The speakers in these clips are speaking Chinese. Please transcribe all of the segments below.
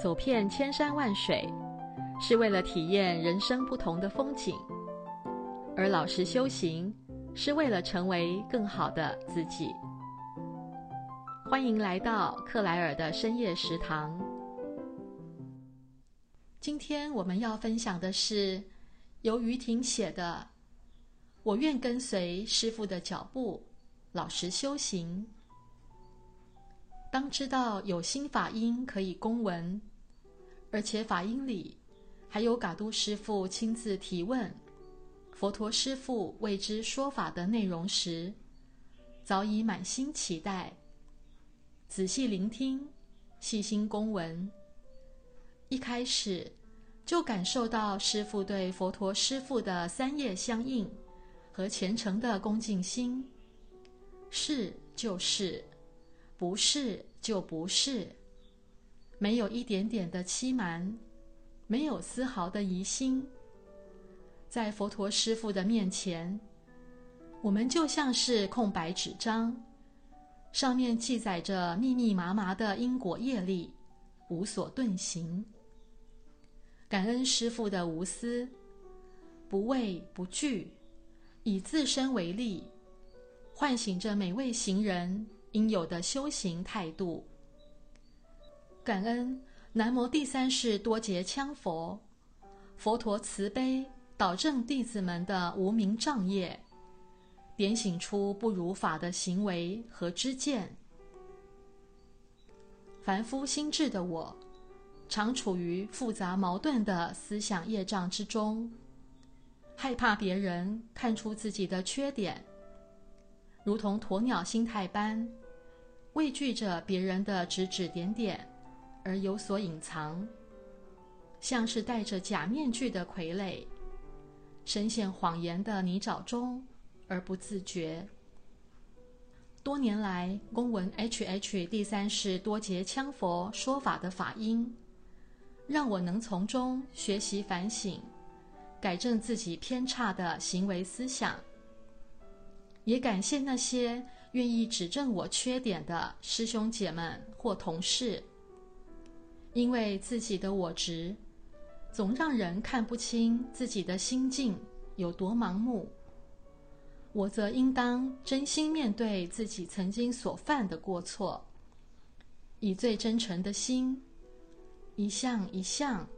走遍千山万水，是为了体验人生不同的风景；而老实修行，是为了成为更好的自己。欢迎来到克莱尔的深夜食堂。今天我们要分享的是由于婷写的《我愿跟随师父的脚步，老实修行》。当知道有心法音可以公闻。而且法音里还有嘎都师父亲自提问，佛陀师父为之说法的内容时，早已满心期待，仔细聆听，细心公闻。一开始就感受到师父对佛陀师父的三业相应和虔诚的恭敬心，是就是，不是就不是。没有一点点的欺瞒，没有丝毫的疑心，在佛陀师父的面前，我们就像是空白纸张，上面记载着密密麻麻的因果业力，无所遁形。感恩师父的无私，不畏不惧，以自身为例，唤醒着每位行人应有的修行态度。感恩南无第三世多杰羌佛，佛陀慈悲导正弟子们的无明障业，点醒出不如法的行为和知见。凡夫心智的我，常处于复杂矛盾的思想业障之中，害怕别人看出自己的缺点，如同鸵鸟心态般，畏惧着别人的指指点点。而有所隐藏，像是戴着假面具的傀儡，深陷谎言的泥沼中而不自觉。多年来，公文 H.H. 第三世多杰羌佛说法的法音，让我能从中学习反省，改正自己偏差的行为思想。也感谢那些愿意指正我缺点的师兄姐们或同事。因为自己的我执，总让人看不清自己的心境有多盲目。我则应当真心面对自己曾经所犯的过错，以最真诚的心，一项一项，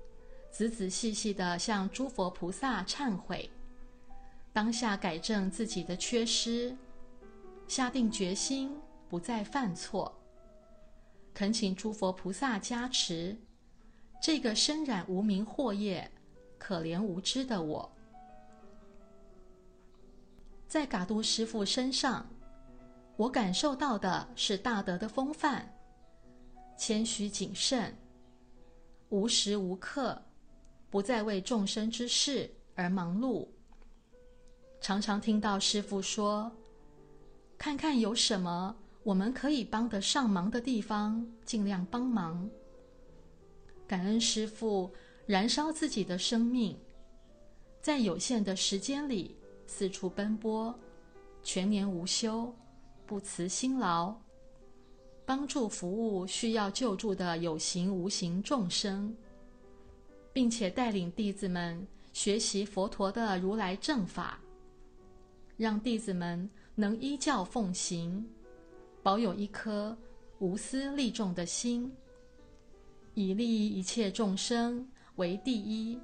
仔仔细细地向诸佛菩萨忏悔，当下改正自己的缺失，下定决心不再犯错。恳请诸佛菩萨加持，这个身染无明惑业、可怜无知的我，在嘎都师父身上，我感受到的是大德的风范，谦虚谨慎，无时无刻不在为众生之事而忙碌。常常听到师父说：“看看有什么。”我们可以帮得上忙的地方，尽量帮忙。感恩师父燃烧自己的生命，在有限的时间里四处奔波，全年无休，不辞辛劳，帮助服务需要救助的有形无形众生，并且带领弟子们学习佛陀的如来正法，让弟子们能依教奉行。保有一颗无私利众的心，以利益一切众生为第一，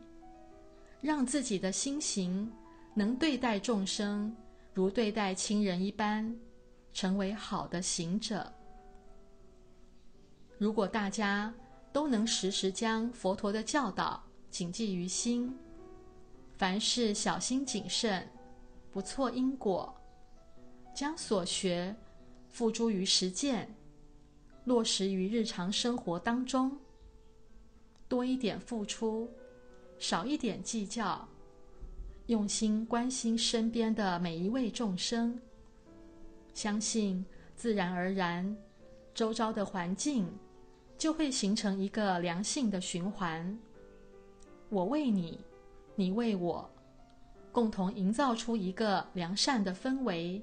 让自己的心行能对待众生如对待亲人一般，成为好的行者。如果大家都能时时将佛陀的教导谨记于心，凡事小心谨慎，不错因果，将所学。付诸于实践，落实于日常生活当中。多一点付出，少一点计较，用心关心身边的每一位众生，相信自然而然，周遭的环境就会形成一个良性的循环。我为你，你为我，共同营造出一个良善的氛围。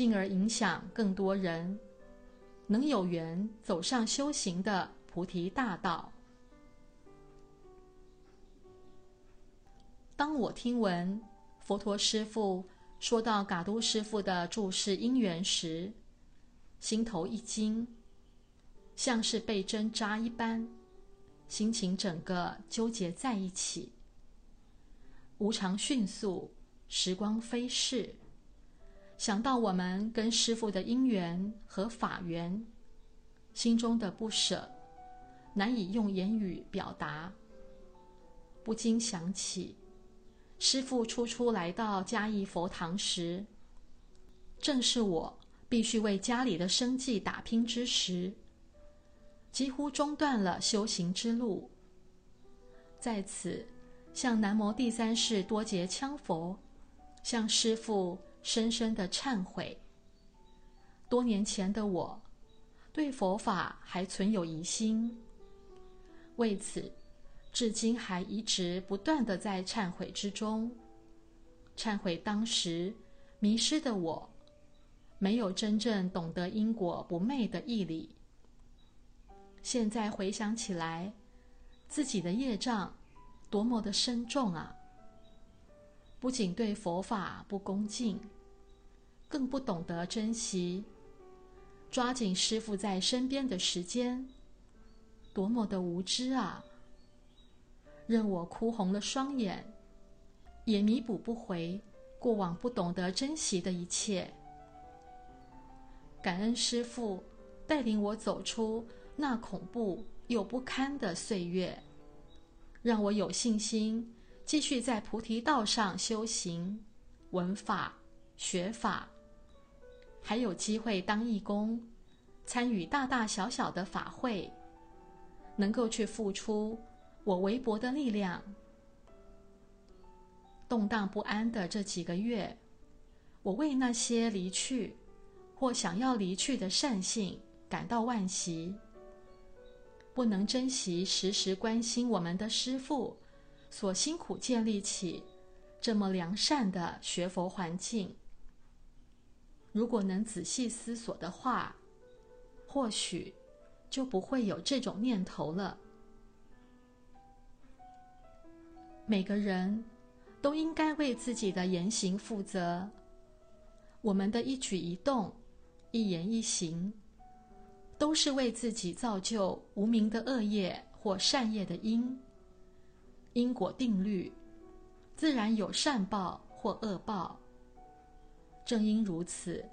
进而影响更多人能有缘走上修行的菩提大道。当我听闻佛陀师父说到嘎多师父的注释因缘时心头一惊像是被针扎一般心情整个纠结在一起。无常迅速时光飞逝想到我们跟师父的因缘和法缘，心中的不舍，难以用言语表达。不禁想起，师父初初来到嘉义佛堂时，正是我必须为家里的生计打拼之时，几乎中断了修行之路。在此，向南摩第三世多杰羌佛，向师父深深的忏悔。多年前的我，对佛法还存有疑心，为此。至今还一直不断地在忏悔之中，忏悔当时迷失的我，没有真正懂得因果不昧的义理。现在回想起来，自己的业障多么的深重啊！不仅对佛法不恭敬，更不懂得珍惜，抓紧师傅在身边的时间，多么的无知啊！任我哭红了双眼，也弥补不回过往不懂得珍惜的一切。感恩师傅带领我走出那恐怖又不堪的岁月，让我有信心继续在菩提道上修行、闻法、学法，还有机会当义工，参与大大小小的法会，能够去付出。我微薄的力量，动荡不安的这几个月，我为那些离去或想要离去的善性感到惋惜。不能珍惜时时关心我们的师父所辛苦建立起这么良善的学佛环境。如果能仔细思索的话，或许就不会有这种念头了。每个人都应该为自己的言行负责。我们的一举一动、一言一行，都是为自己造就无名的恶业或善业的因。因果定律，自然有善报或恶报。正因如此，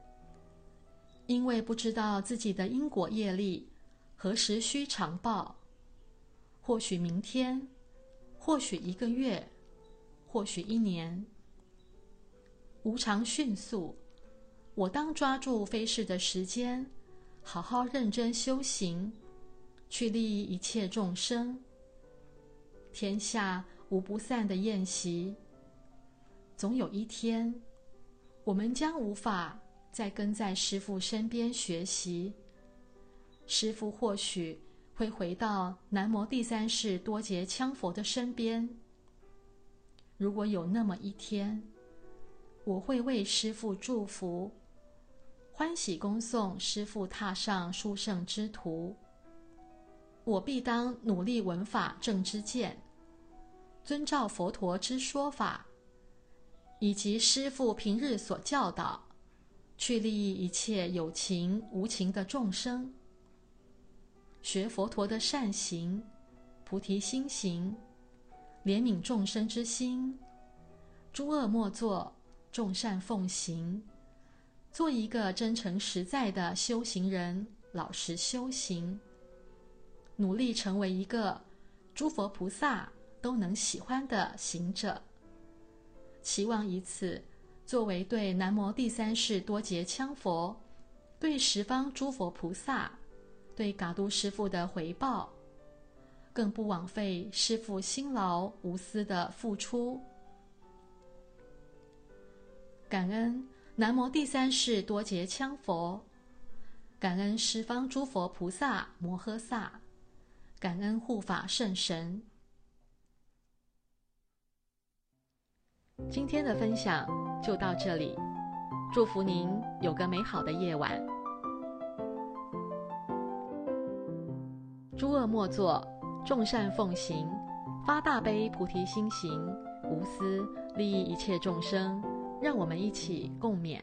因为不知道自己的因果业力何时需偿报，或许明天。或许一个月，或许一年，无常迅速，我当抓住飞逝的时间，好好认真修行，去利益一切众生。天下无不散的宴席，总有一天，我们将无法再跟在师父身边学习，师父或许。会回到南无第三世多杰羌佛的身边。如果有那么一天，我会为师父祝福，欢喜恭送师父踏上殊胜之途。我必当努力闻法正知见，遵照佛陀之说法，以及师父平日所教导，去利益一切有情无情的众生。学佛陀的善行、菩提心行、怜悯众生之心，诸恶莫作，众善奉行，做一个真诚实在的修行人，老实修行，努力成为一个诸佛菩萨都能喜欢的行者。期望以此作为对南无第三世多杰羌佛、对十方诸佛菩萨。对嘎都师父的回报，更不枉费师父辛劳无私的付出。感恩南无第三世多杰羌佛，感恩十方诸佛菩萨摩诃萨，感恩护法圣神。今天的分享就到这里，祝福您有个美好的夜晚。诸恶莫作，众善奉行，发大悲菩提心行，无私，利益一切众生。让我们一起共勉。